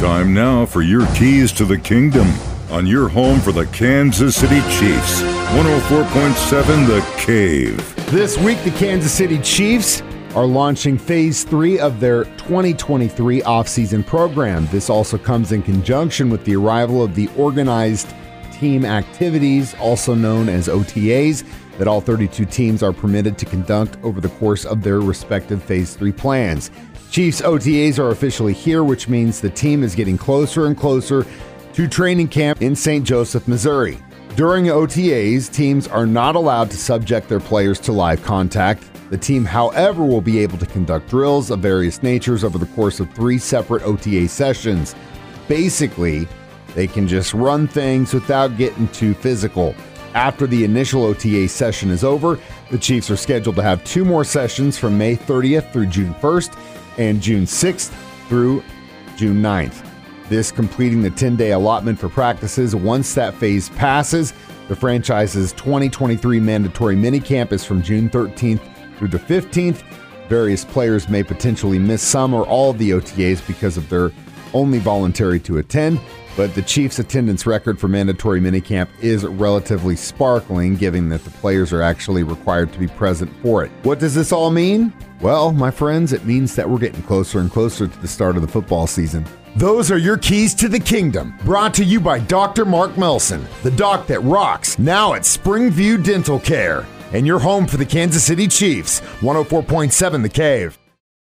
Time now for your keys to the kingdom on your home for the Kansas City Chiefs. 104.7 The Cave. This week, the Kansas City Chiefs are launching phase three of their 2023 offseason program. This also comes in conjunction with the arrival of the organized team activities, also known as OTAs, that all 32 teams are permitted to conduct over the course of their respective phase three plans. Chiefs OTAs are officially here, which means the team is getting closer and closer to training camp in St. Joseph, Missouri. During OTAs, teams are not allowed to subject their players to live contact. The team, however, will be able to conduct drills of various natures over the course of three separate OTA sessions. Basically, they can just run things without getting too physical. After the initial OTA session is over, the Chiefs are scheduled to have two more sessions from May 30th through June 1st and June 6th through June 9th. This completing the 10 day allotment for practices. Once that phase passes, the franchise's 2023 mandatory minicamp is from June 13th through the 15th. Various players may potentially miss some or all of the OTAs because of their only voluntary to attend, but the Chiefs' attendance record for mandatory minicamp is relatively sparkling, given that the players are actually required to be present for it. What does this all mean? Well, my friends, it means that we're getting closer and closer to the start of the football season. Those are your keys to the kingdom. Brought to you by Dr. Mark Melson, the doc that rocks, now at Springview Dental Care. And your home for the Kansas City Chiefs, 104.7 The Cave.